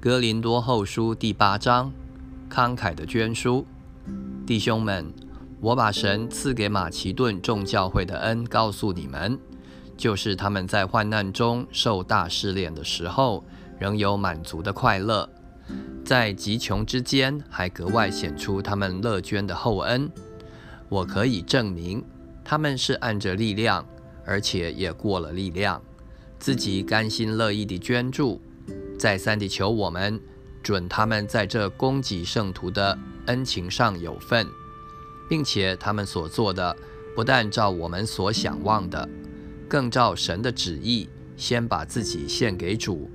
哥林多后书第八章，慷慨的捐书，弟兄们，我把神赐给马其顿众教会的恩告诉你们，就是他们在患难中受大试炼的时候，仍有满足的快乐，在极穷之间还格外显出他们乐捐的厚恩。我可以证明，他们是按着力量，而且也过了力量，自己甘心乐意地捐助。再三地求我们准他们在这供给圣徒的恩情上有份，并且他们所做的不但照我们所想望的，更照神的旨意，先把自己献给主，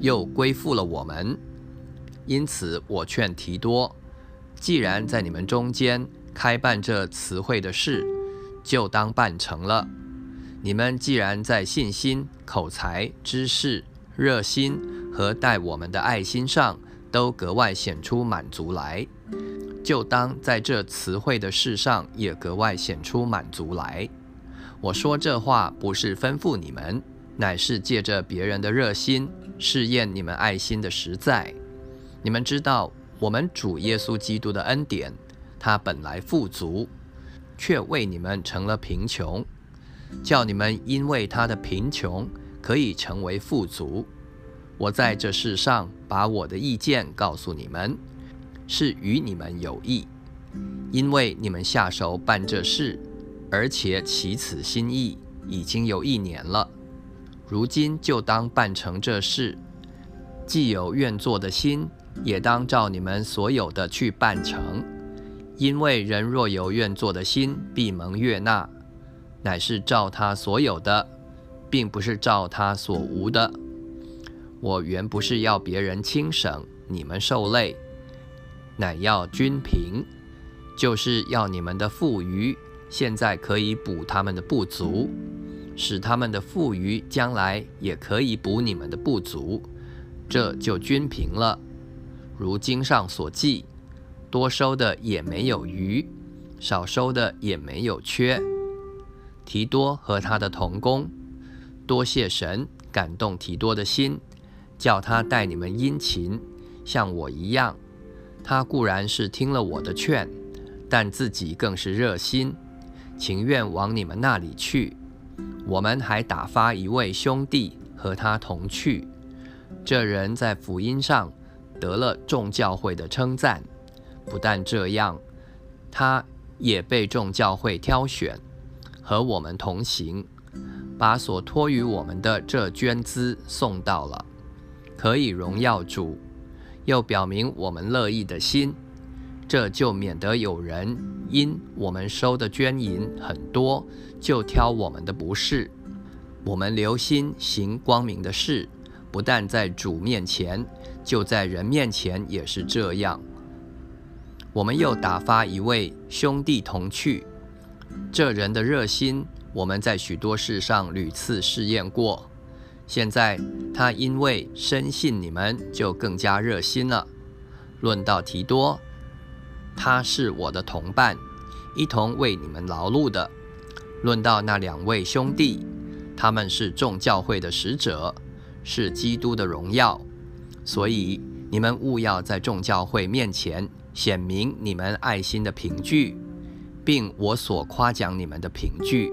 又归附了我们。因此，我劝提多，既然在你们中间开办这词汇的事，就当办成了。你们既然在信心、口才、知识，热心和待我们的爱心上，都格外显出满足来，就当在这词汇的事上也格外显出满足来。我说这话不是吩咐你们，乃是借着别人的热心试验你们爱心的实在。你们知道，我们主耶稣基督的恩典，他本来富足，却为你们成了贫穷，叫你们因为他的贫穷。可以成为富足。我在这世上把我的意见告诉你们，是与你们有益，因为你们下手办这事，而且起此心意已经有一年了。如今就当办成这事，既有愿做的心，也当照你们所有的去办成。因为人若有愿做的心，必蒙悦纳，乃是照他所有的。并不是照他所无的。我原不是要别人轻省，你们受累，乃要均平，就是要你们的富余现在可以补他们的不足，使他们的富余将来也可以补你们的不足，这就均平了。如经上所记，多收的也没有余，少收的也没有缺。提多和他的同工。多谢神感动提多的心，叫他待你们殷勤，像我一样。他固然是听了我的劝，但自己更是热心，情愿往你们那里去。我们还打发一位兄弟和他同去。这人在福音上得了众教会的称赞。不但这样，他也被众教会挑选，和我们同行。把所托于我们的这捐资送到了，可以荣耀主，又表明我们乐意的心，这就免得有人因我们收的捐银很多，就挑我们的不是。我们留心行光明的事，不但在主面前，就在人面前也是这样。我们又打发一位兄弟同去，这人的热心。我们在许多事上屡次试验过，现在他因为深信你们，就更加热心了。论到提多，他是我的同伴，一同为你们劳碌的。论到那两位兄弟，他们是众教会的使者，是基督的荣耀，所以你们务要在众教会面前显明你们爱心的凭据，并我所夸奖你们的凭据。